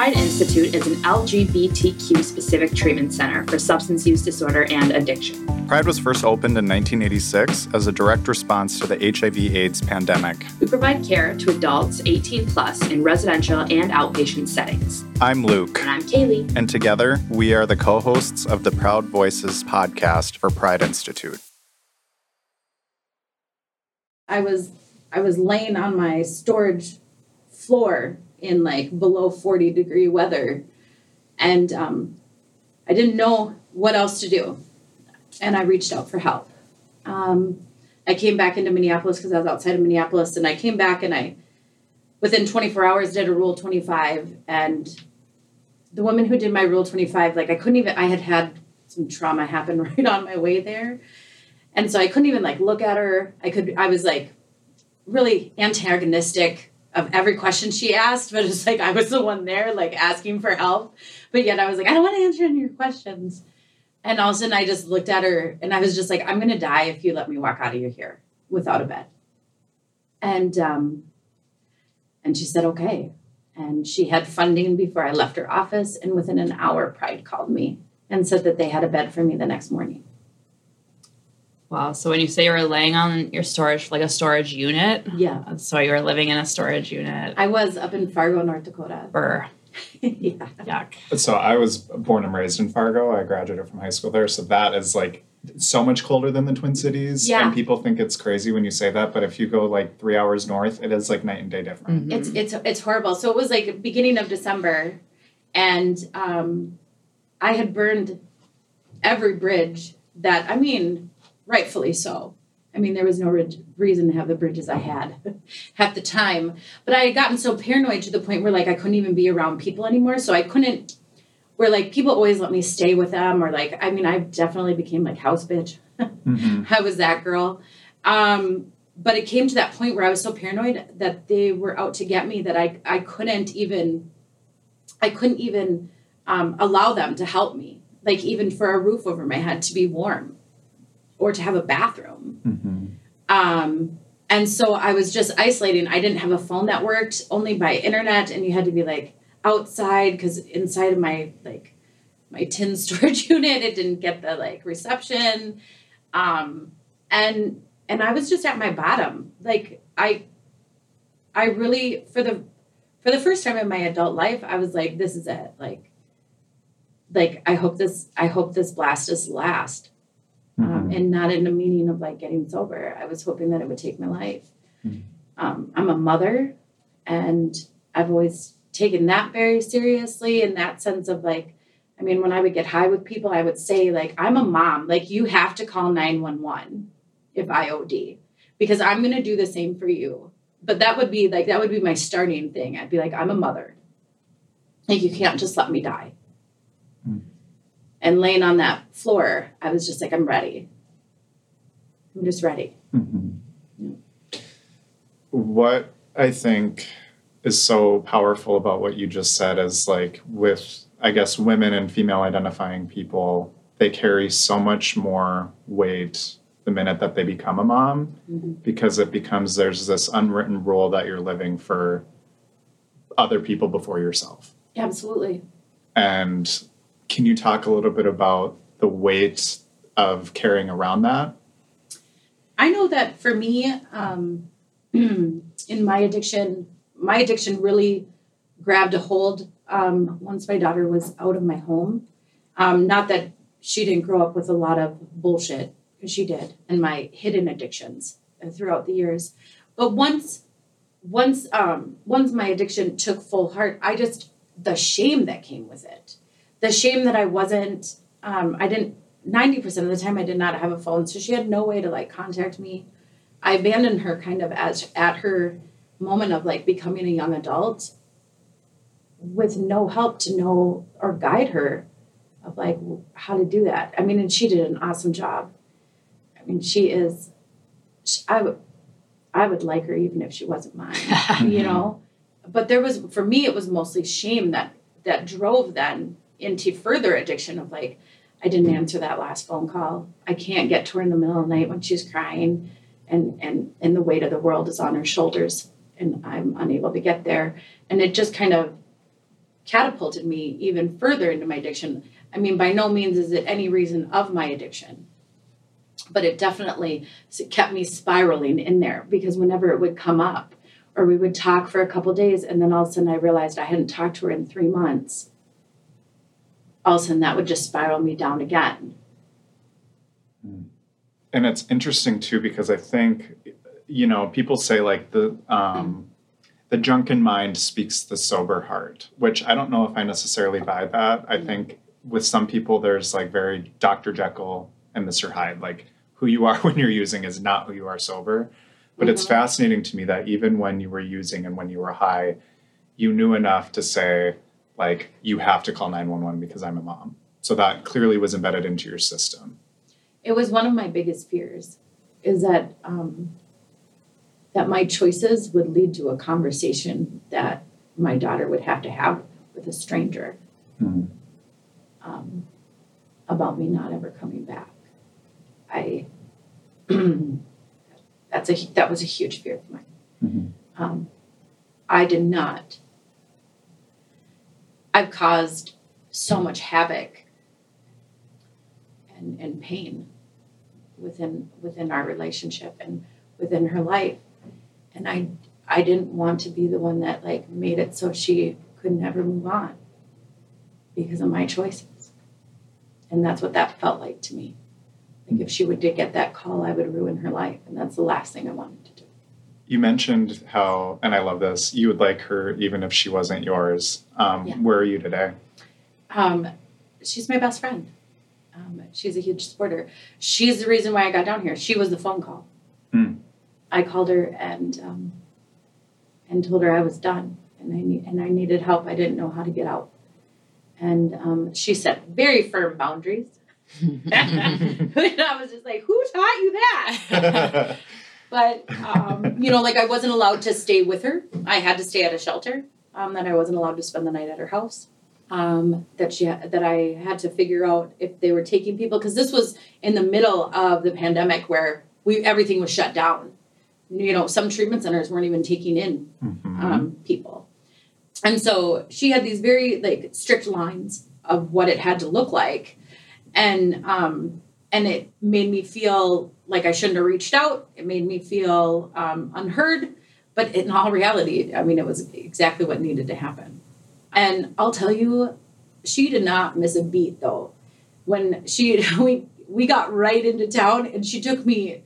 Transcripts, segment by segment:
Pride Institute is an LGBTQ specific treatment center for substance use disorder and addiction. Pride was first opened in 1986 as a direct response to the HIV/AIDS pandemic. We provide care to adults 18 plus in residential and outpatient settings. I'm Luke. And I'm Kaylee. And together, we are the co hosts of the Proud Voices podcast for Pride Institute. I was I was laying on my storage floor in like below 40 degree weather. And um, I didn't know what else to do. And I reached out for help. Um, I came back into Minneapolis because I was outside of Minneapolis. And I came back and I, within 24 hours, did a Rule 25. And the woman who did my Rule 25, like I couldn't even, I had had some trauma happen right on my way there. And so I couldn't even like look at her. I could, I was like really antagonistic of every question she asked, but it's like I was the one there, like asking for help. But yet I was like, I don't want to answer any of your questions. And all of a sudden I just looked at her and I was just like, I'm gonna die if you let me walk out of your here without a bed. And um and she said, okay. And she had funding before I left her office. And within an hour, Pride called me and said that they had a bed for me the next morning. Wow. So when you say you were laying on your storage, like a storage unit, yeah. So you were living in a storage unit. I was up in Fargo, North Dakota. Burr. yeah. Yuck. So I was born and raised in Fargo. I graduated from high school there. So that is like so much colder than the Twin Cities. Yeah. And people think it's crazy when you say that, but if you go like three hours north, it is like night and day different. Mm-hmm. It's it's it's horrible. So it was like beginning of December, and um, I had burned every bridge that I mean rightfully so. I mean, there was no re- reason to have the bridges I had at the time. But I had gotten so paranoid to the point where, like, I couldn't even be around people anymore. So I couldn't, where, like, people always let me stay with them. Or, like, I mean, I definitely became, like, house bitch. mm-hmm. I was that girl. Um, but it came to that point where I was so paranoid that they were out to get me that I, I couldn't even, I couldn't even um, allow them to help me. Like, even for a roof over my head to be warm or to have a bathroom. Mm-hmm. Um, and so I was just isolating. I didn't have a phone that worked only by internet, and you had to be like outside because inside of my like my tin storage unit, it didn't get the like reception. Um, and and I was just at my bottom. Like I, I really for the for the first time in my adult life, I was like, this is it. Like, like I hope this I hope this blast is last um, and not in the meaning of like getting sober. I was hoping that it would take my life. Mm-hmm. Um, I'm a mother, and I've always taken that very seriously in that sense of like, I mean, when I would get high with people, I would say like, I'm a mom. Like you have to call nine one one if I OD because I'm going to do the same for you. But that would be like that would be my starting thing. I'd be like, I'm a mother. Like you can't just let me die. And laying on that floor, I was just like, I'm ready. I'm just ready. Mm-hmm. Yeah. What I think is so powerful about what you just said is like with, I guess, women and female identifying people, they carry so much more weight the minute that they become a mom mm-hmm. because it becomes there's this unwritten rule that you're living for other people before yourself. Absolutely. And can you talk a little bit about the weight of carrying around that? I know that for me, um, in my addiction, my addiction really grabbed a hold um, once my daughter was out of my home. Um, not that she didn't grow up with a lot of bullshit, because she did, and my hidden addictions throughout the years. But once, once, um, once my addiction took full heart, I just the shame that came with it the shame that I wasn't, um, I didn't, 90% of the time I did not have a phone. So she had no way to like contact me. I abandoned her kind of as at her moment of like becoming a young adult with no help to know or guide her of like how to do that. I mean, and she did an awesome job. I mean, she is, I would, I would like her even if she wasn't mine, you know. But there was for me, it was mostly shame that that drove then into further addiction of like, I didn't answer that last phone call. I can't get to her in the middle of the night when she's crying and and and the weight of the world is on her shoulders and I'm unable to get there. And it just kind of catapulted me even further into my addiction. I mean, by no means is it any reason of my addiction, but it definitely kept me spiraling in there because whenever it would come up, or we would talk for a couple days, and then all of a sudden I realized I hadn't talked to her in three months. All of a sudden, that would just spiral me down again. Hmm. And it's interesting too because I think, you know, people say like the um, the drunken mind speaks the sober heart, which I don't know if I necessarily buy that. I hmm. think with some people there's like very Dr. Jekyll and Mr. Hyde, like who you are when you're using is not who you are sober. But it's mm-hmm. fascinating to me that even when you were using and when you were high, you knew enough to say, like, you have to call 911 because I'm a mom. So that clearly was embedded into your system. It was one of my biggest fears, is that um, that my choices would lead to a conversation that my daughter would have to have with a stranger Mhm. um, about me not ever coming back. I that's a that was a huge fear of mine. Mhm. Um, I did not. I've caused so much havoc and, and pain within within our relationship and within her life, and I I didn't want to be the one that like made it so she could never move on because of my choices, and that's what that felt like to me. Like if she would get that call, I would ruin her life, and that's the last thing I wanted to do. You mentioned how, and I love this, you would like her even if she wasn't yours. Um, Yeah. Where are you today? Um, she's my best friend. Um, she's a huge supporter. She's the reason why I got down here. She was the phone call. Hmm. I called her and um, and told her I was done and I need, and I needed help. I didn't know how to get out, and um, she set very firm boundaries. and I was just like, "Who taught you that?" but um, you know, like I wasn't allowed to stay with her. I had to stay at a shelter. Um, that I wasn't allowed to spend the night at her house. Um, that she that I had to figure out if they were taking people because this was in the middle of the pandemic where we everything was shut down. You know, some treatment centers weren't even taking in Mhm. um, people. And so she had these very like strict lines of what it had to look like. And um, and it made me feel like I shouldn't have reached out. It made me feel um, unheard. But in all reality, I mean, it was exactly what needed to happen. And I'll tell you, she did not miss a beat though. When she we we got right into town and she took me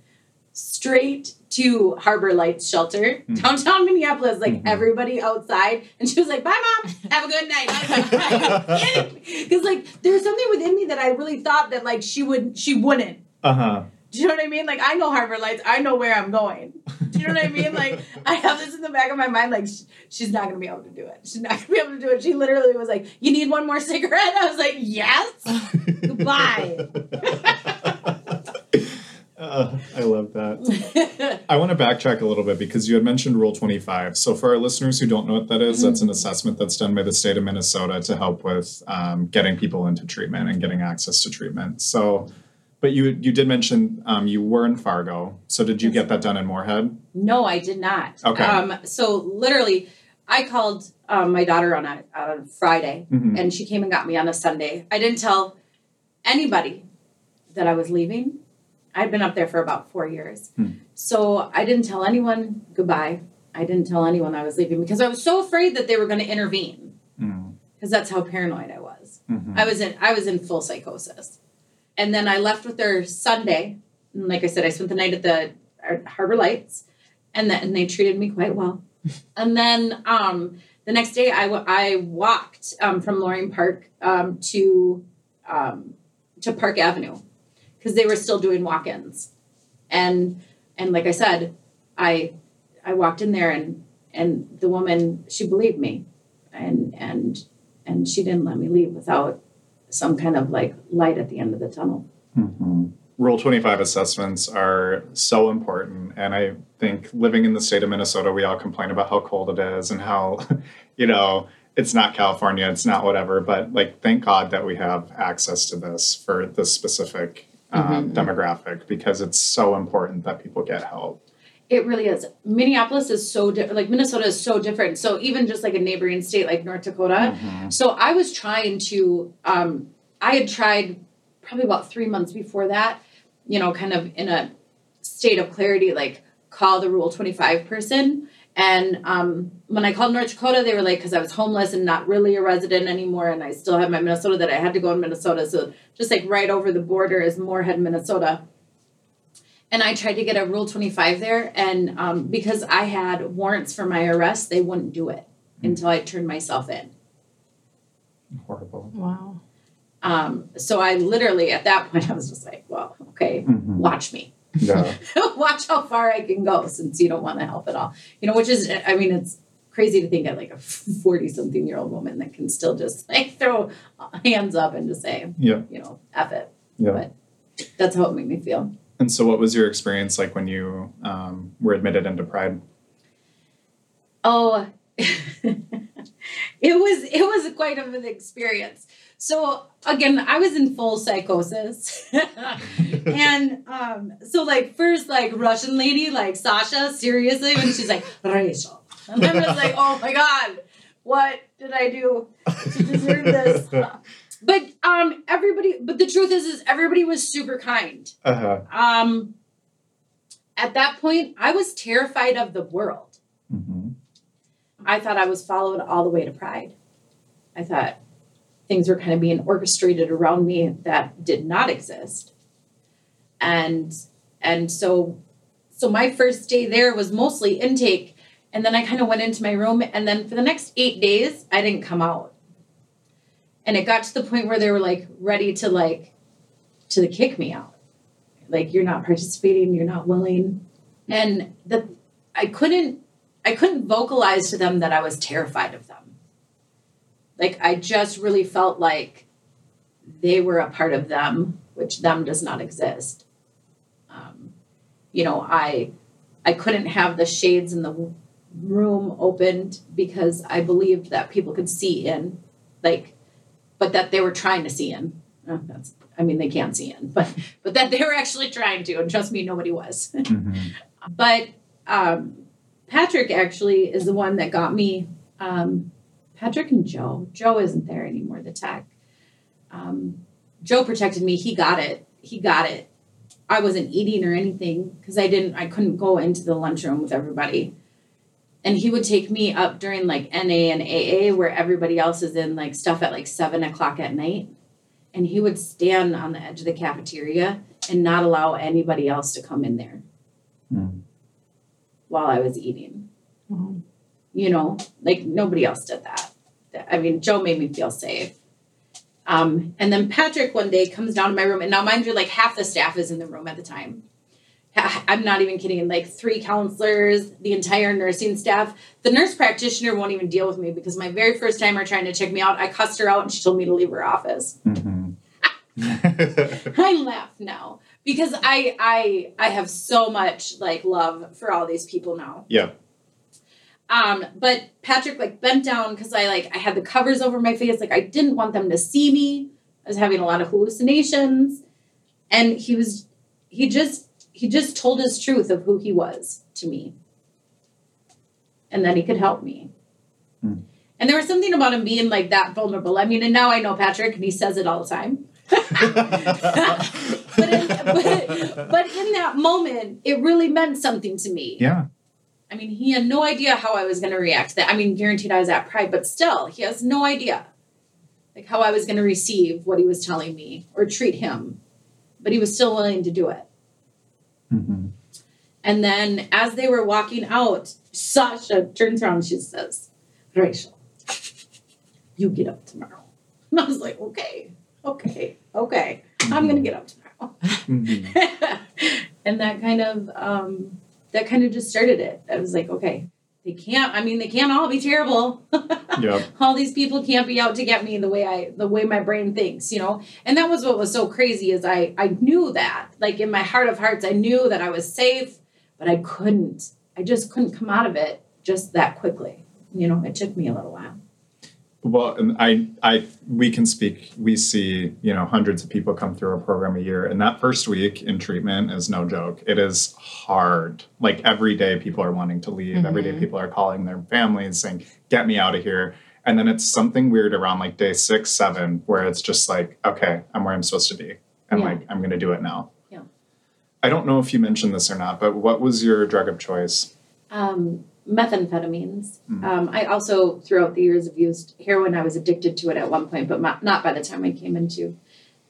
straight to Harbor Lights shelter, Mhm. downtown Minneapolis, like Mhm. everybody outside. And she was like, bye, mom. Have a good night. Because, like, there's something within me that I really thought that, like, she would, she wouldn't. Uh-huh. Do you know what I mean? Like, I know Harbor Lights. I know where I'm going. Do you know what I mean? Like, I have this in the back of my mind. Like, sh- she's not going to be able to do it. She's not going to be able to do it. She literally was like, You need one more cigarette? I was like, Yes. Goodbye. Uh, I love that. I want to backtrack a little bit because you had mentioned Rule 25. So, for our listeners who don't know what that is, that's an assessment that's done by the state of Minnesota to help with um, getting people into treatment and getting access to treatment. So, but you you did mention um, you were in Fargo. So, did you get that done in Moorhead? No, I did not. Okay. Um, so literally, I called um, my daughter on a on a Friday, Mhm. and she came and got me on a Sunday. I didn't tell anybody that I was leaving. I'd been up there for about four years, Hmm. so I didn't tell anyone goodbye. I didn't tell anyone I was leaving because I was so afraid that they were going to intervene. Mm, Because that's how paranoid I was. mhm. I was in I was in full psychosis, and then I left with her Sunday. And like I said, I spent the night at the Harbor Lights, and then and they treated me quite well. and then um, the next day, I, I walked um, from Loring Park um, to um, to Park Avenue because they were still doing walk-ins, and and like I said, I I walked in there and and the woman she believed me, and and and she didn't let me leave without some kind of like light at the end of the tunnel. Mhm. Rule 25 assessments are so important. And I think living in the state of Minnesota, we all complain about how cold it is and how, you know, it's not California, it's not whatever. But like, thank God that we have access to this for this specific um, demographic because it's so important that people get help. It really is. Minneapolis is so different. Like Minnesota is so different. So even just like a neighboring state like North Dakota. Mhm. So I was trying to. Um, I had tried probably about three months before that. You know, kind of in a state of clarity, like call the Rule Twenty Five person. And um, when I called North Dakota, they were like, because I was homeless and not really a resident anymore, and I still had my Minnesota that I had to go in Minnesota. So just like right over the border is Moorhead, Minnesota. And I tried to get a Rule 25 there, and um, because I had warrants for my arrest, they wouldn't do it until I turned myself in. Horrible. Wow. Um, so I literally, at that point, I was just like, well, okay, Mhm. watch me. Yeah. watch how far I can go since you don't want to help at all. You know, which is, I mean, it's crazy to think of like a 40 something year old woman that can still just like throw hands up and just say, Yeah. you know, F it. Yeah. But that's how it made me feel. And so, what was your experience like when you um, were admitted into Pride? Oh, it was it was quite of an experience. So again, I was in full psychosis, and um, so like first like Russian lady like Sasha, seriously, when she's like Rachel, and I'm just like, oh my god, what did I do to deserve this? But um, everybody, but the truth is, is everybody was super kind. Uh-huh. Um, at that point, I was terrified of the world. hmm I thought I was followed all the way to Pride. I thought things were kind of being orchestrated around me that did not exist. And and so so my first day there was mostly intake and then I kind of went into my room and then for the next 8 days I didn't come out. And it got to the point where they were like ready to like to kick me out. Like you're not participating, you're not willing. And the I couldn't I couldn't vocalize to them that I was terrified of them. Like I just really felt like they were a part of them, which them does not exist. Um, you know, I I couldn't have the shades in the room opened because I believed that people could see in, like, but that they were trying to see in. Uh, that's I mean they can't see in, but but that they were actually trying to, and trust me, nobody was. hmm But um, Patrick actually is the one that got me. Um, Patrick and Joe. Joe isn't there anymore. The tech. Um, Joe protected me. He got it. He got it. I wasn't eating or anything because I didn't. I couldn't go into the lunchroom with everybody. And he would take me up during like NA and AA where everybody else is in like stuff at like seven o'clock at night. And he would stand on the edge of the cafeteria and not allow anybody else to come in there Mm. while I was eating. Wow. You know, like nobody else did that. I mean, Joe made me feel safe. Um, and then Patrick one day comes down to my room, and now mind you, like half the staff is in the room at the time. I'm not even kidding. Like three counselors, the entire nursing staff. The nurse practitioner won't even deal with me because my very first time her trying to check me out, I cussed her out and she told me to leave her office. hmm I laugh now because I I I have so much like love for all these people now. yeah. Um, but Patrick like bent down because I like I had the covers over my face, like I didn't want them to see me. I was having a lot of hallucinations, and he was he just he just told his truth of who he was to me, and that he could help me. Hmm. And there was something about him being like that vulnerable. I mean, and now I know Patrick, and he says it all the time. but, in, but, but in that moment, it really meant something to me. yeah. I mean, he had no idea how I was going to react to that. I mean, guaranteed I was at Pride, but still, he has no idea like how I was going to receive what he was telling me or treat him. But he was still willing to do it. hmm And then as they were walking out, Sasha turns around and she says, Rachel, you get up tomorrow. And I was like, okay, okay, okay. I'm going to get up tomorrow. hmm and that kind of um, that kind of just started it. I was like, okay, they can't. I mean, they can't all be terrible. Yep. all these people can't be out to get me the way I the way my brain thinks, you know. And that was what was so crazy is I I knew that like in my heart of hearts I knew that I was safe, but I couldn't. I just couldn't come out of it just that quickly. You know, it took me a little while. Well, and I, I, we can speak. We see, you know, hundreds of people come through our program a year, and that first week in treatment is no joke. It is hard. Like every day, people are wanting to leave. Every day, people are calling their families saying, "Get me out of here." And then it's something weird around like day six, seven, where it's just like, okay, I'm where I'm supposed to be, and Yeah. like I'm going to do it now. Yeah. I don't know if you mentioned this or not, but what was your drug of choice? Um, methamphetamines. Mm. Um, I also, throughout the years, have used heroin. I was addicted to it at one point, but not, not by the time I came into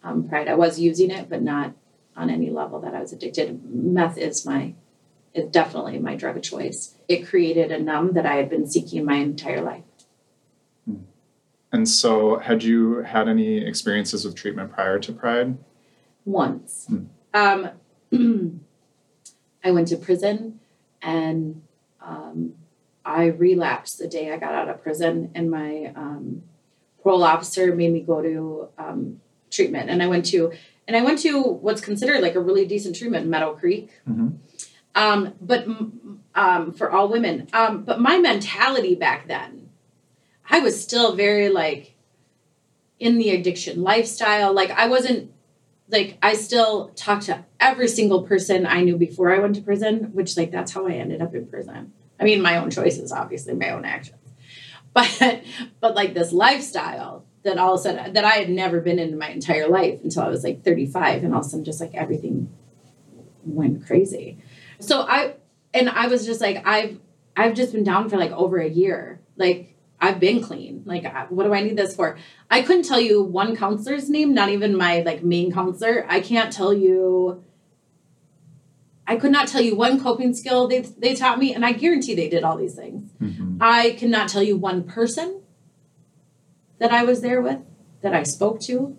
um, Pride. I was using it, but not on any level that I was addicted. Meth is my, is definitely my drug of choice. It created a numb that I had been seeking my entire life. And so, had you had any experiences with treatment prior to Pride? once. Hmm. Um, I went to prison and um, I relapsed the day I got out of prison, and my um, parole officer made me go to um, treatment. And I went to and I went to what's considered like a really decent treatment, Meadow Creek. Mhm. Um, but um, for all women. Um, but my mentality back then, I was still very like in the addiction lifestyle. Like I wasn't like I still talk to every single person I knew before I went to prison, which like that's how I ended up in prison. I mean, my own choices, obviously, my own actions, but but like this lifestyle that all of a sudden that I had never been in my entire life until I was like 35, and all of a sudden just like everything went crazy. So I and I was just like I've I've just been down for like over a year, like. I've been clean. Like, what do I need this for? I couldn't tell you one counselor's name, not even my like main counselor. I can't tell you. I could not tell you one coping skill they they taught me, and I guarantee they did all these things. Mm-hmm. I cannot tell you one person that I was there with that I spoke to.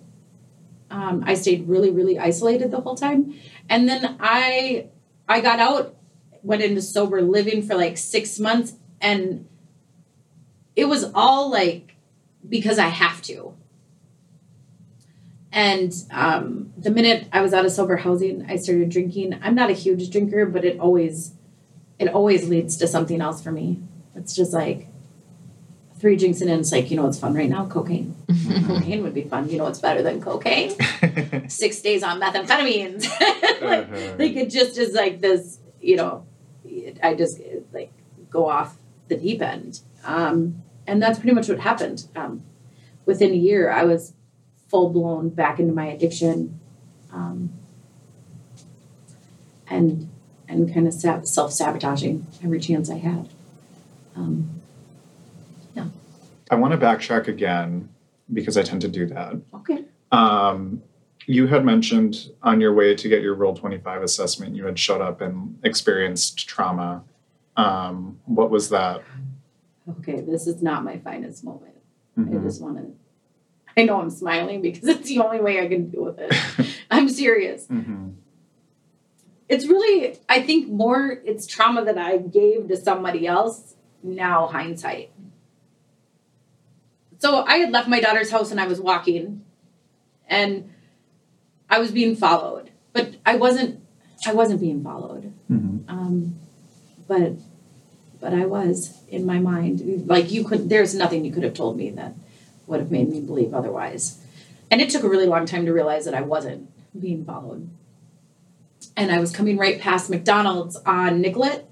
Um, I stayed really, really isolated the whole time, and then I I got out, went into sober living for like six months, and it was all like because I have to. And um, the minute I was out of sober housing, I started drinking. I'm not a huge drinker, but it always, it always leads to something else for me. It's just like three drinks in, and it's like you know what's fun right now? Cocaine. cocaine would be fun. You know what's better than cocaine? Six days on methamphetamines. like, like it just is like this. You know, I just like go off the deep end. Um, and that's pretty much what happened. Um, within a year, I was full blown back into my addiction, um, and and kind of self sabotaging every chance I had. Um, I want to backtrack again because I tend to do that. okay. Um, you had mentioned on your way to get your Rule 25 assessment, you had showed up and experienced trauma. Um, what was that? Okay, this is not my finest moment. I Mhm. just want to. I know I'm smiling because it's the only way I can deal with it. I'm serious. Mhm. It's really, I think, more it's trauma that I gave to somebody else. Now hindsight. So I had left my daughter's house and I was walking, and I was being followed, but I wasn't. I wasn't being followed. Mhm. Um, but but I was in my mind. Like you could there's nothing you could have told me that would have made me believe otherwise. And it took a really long time to realize that I wasn't being followed. And I was coming right past McDonald's on Nicollet.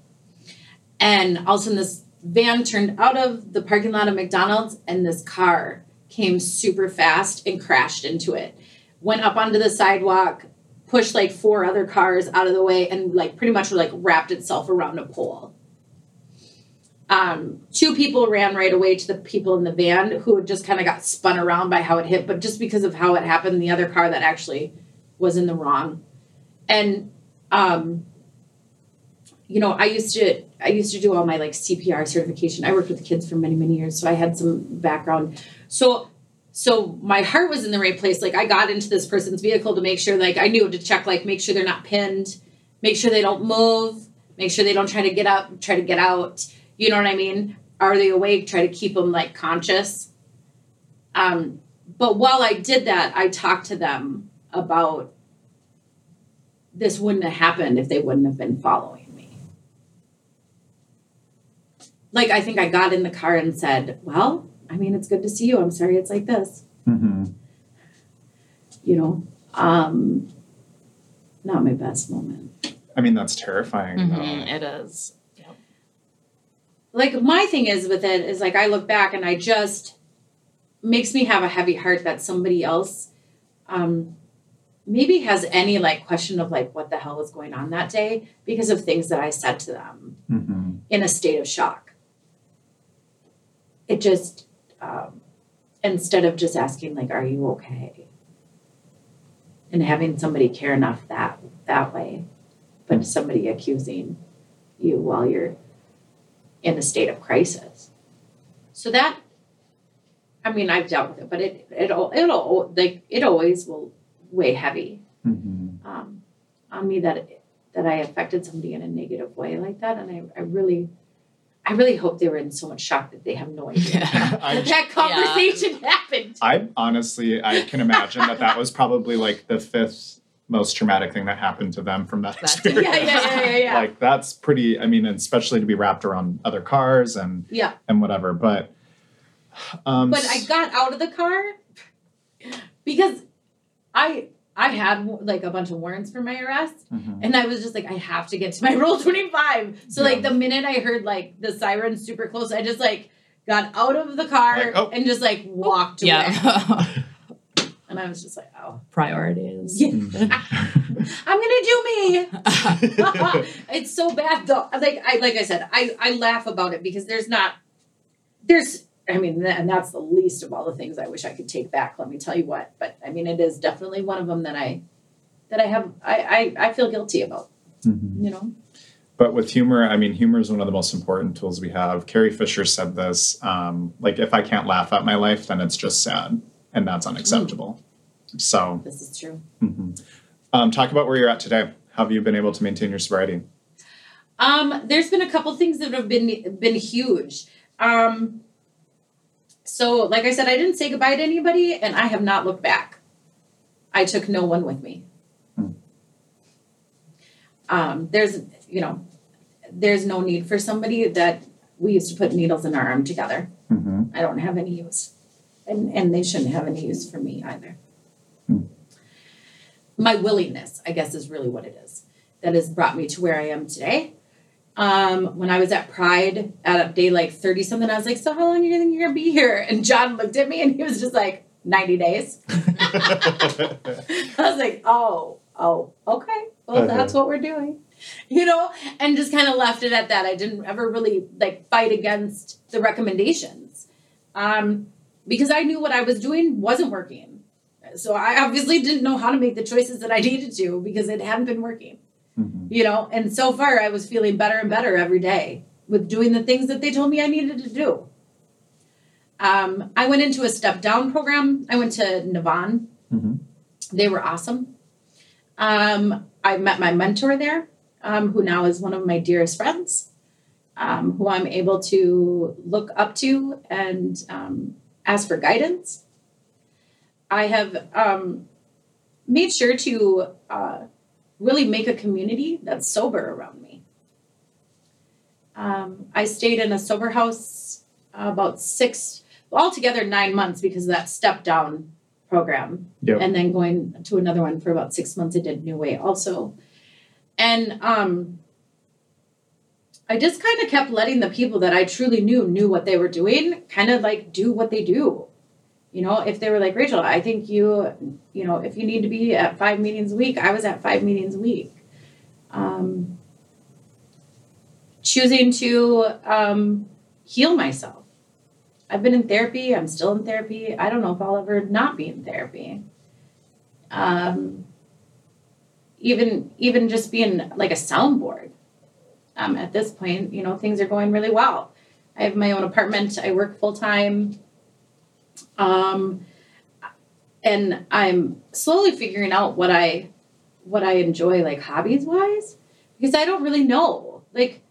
And all of a sudden this van turned out of the parking lot of McDonald's and this car came super fast and crashed into it. Went up onto the sidewalk, pushed like four other cars out of the way and like pretty much like wrapped itself around a pole. Um, two people ran right away to the people in the van who had just kind of got spun around by how it hit, but just because of how it happened, the other car that actually was in the wrong. And um, you know, I used to I used to do all my like CPR certification. I worked with the kids for many many years, so I had some background. So so my heart was in the right place. Like I got into this person's vehicle to make sure like I knew to check like make sure they're not pinned, make sure they don't move, make sure they don't try to get up, try to get out. You know what I mean? Are they awake? Try to keep them like conscious. Um, but while I did that, I talked to them about this wouldn't have happened if they wouldn't have been following me. Like I think I got in the car and said, "Well, I mean, it's good to see you. I'm sorry it's like this. Mm-hmm. You know, um, not my best moment. I mean, that's terrifying. Mhm. It is. Like my thing is with it is like I look back and I just makes me have a heavy heart that somebody else um maybe has any like question of like what the hell was going on that day because of things that I said to them Mhm. in a state of shock. It just, um, instead of just asking like, "Are you okay?" and having somebody care enough that that way, but somebody accusing you while you're in a state of crisis. So that, I mean, I've dealt with it, but it it'll it'll like it always will weigh heavy Mhm. um, on me that that I affected somebody in a negative way like that, and I, I really, I really hope they were in so much shock that they have no idea that I, that conversation happened. I honestly, I can imagine that that was probably like the fifth most traumatic thing that happened to them from that That's- experience. Yeah, yeah, yeah, yeah, yeah. Like that's pretty. I mean, especially to be wrapped around other cars and Yeah, and whatever. But um, but I got out of the car because I I had like a bunch of warrants for my arrest, Mhm. and I was just like, I have to get to my Rule twenty five. So like the minute I heard like the siren super close, I just like got out of the car Like, oh. and just like walked away. Yeah. And I was just like, oh, Priorities. Yeah. Mhm. I'm gonna do me. it's so bad though. Like I like I said, I I laugh about it because there's not there's I mean and that's the least of all the things I wish I could take back. Let me tell you what. But I mean it is definitely one of them that I that I have I I, I feel guilty about. Mhm. You know. But with humor, I mean, humor is one of the most important tools we have. Carrie Fisher said this um, like, if I can't laugh at my life, then it's just sad, and that's unacceptable. So, This is true. mhm. um, talk about where you're at today. How have you been able to maintain your sobriety? Um, there's been a couple things that have been been huge. Um, so, like I said, I didn't say goodbye to anybody, and I have not looked back. I took no one with me. Hmm. Um, there's, you know, there's no need for somebody that we used to put needles in our arm together. Mm-hmm. I don't have any use, and and they shouldn't have any use for me either. Hmm. My willingness, I guess, is really what it is that has brought me to where I am today. Um, when I was at Pride at day like thirty something, I was like, "So how long do you think you're gonna be here?" And John looked at me and he was just like, 90 days." I was like, "Oh, oh, okay. Well, Okay. that's what we're doing." You know, and just kind of left it at that. I didn't ever really like fight against the recommendations. Um, because I knew what I was doing wasn't working. So I obviously didn't know how to make the choices that I needed to because it hadn't been working. Mhm. You know, and so far I was feeling better and better every day with doing the things that they told me I needed to do. Um, I went into a step down program. I went to Navan. Mhm. They were awesome. Um, I met my mentor there, um, who now is one of my dearest friends, um, who I'm able to look up to and ask for guidance. I have um, made sure to uh, really make a community that's sober around me. Um, I stayed in a sober house about six, altogether nine months because of that step down program. Yep. And then going to another one for about six months. I did Nuway also. And um, I just kind of kept letting the people that I truly knew knew what they were doing kind of like do what they do. You know, if they were like, Rachel, I think you, you know, if you need to be at five meetings a week, I was at five meetings a week. Um, choosing to um, heal myself. I've been in therapy. I'm still in therapy. I don't know if I'll ever not be in therapy. Um, even even just being like a soundboard. Um, at this point, you know, things are going really well. I have my own apartment. I work full time. Um, and I'm slowly figuring out what I what I enjoy like hobbies wise because I don't really know. Like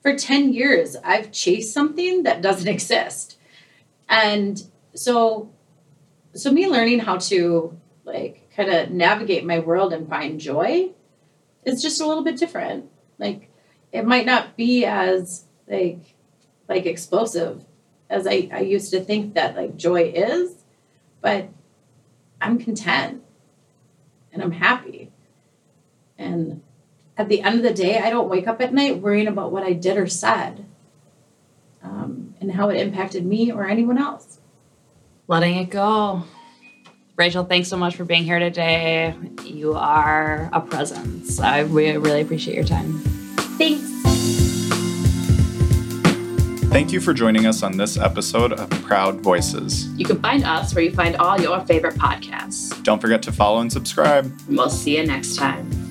for 10 years I've chased something that doesn't exist. And so so me learning how to like kind of navigate my world and find joy is just a little bit different. Like it might not be as like like explosive as I, I used to think that like joy is, but I'm content and I'm happy. And at the end of the day, I don't wake up at night worrying about what I did or said um, and how it impacted me or anyone else. Letting it go. Rachel, thanks so much for being here today. You are a presence. I re- really appreciate your time. Thanks. Thank you for joining us on this episode of Proud Voices. You can find us where you find all your favorite podcasts. Don't forget to follow and subscribe. We'll see you next time.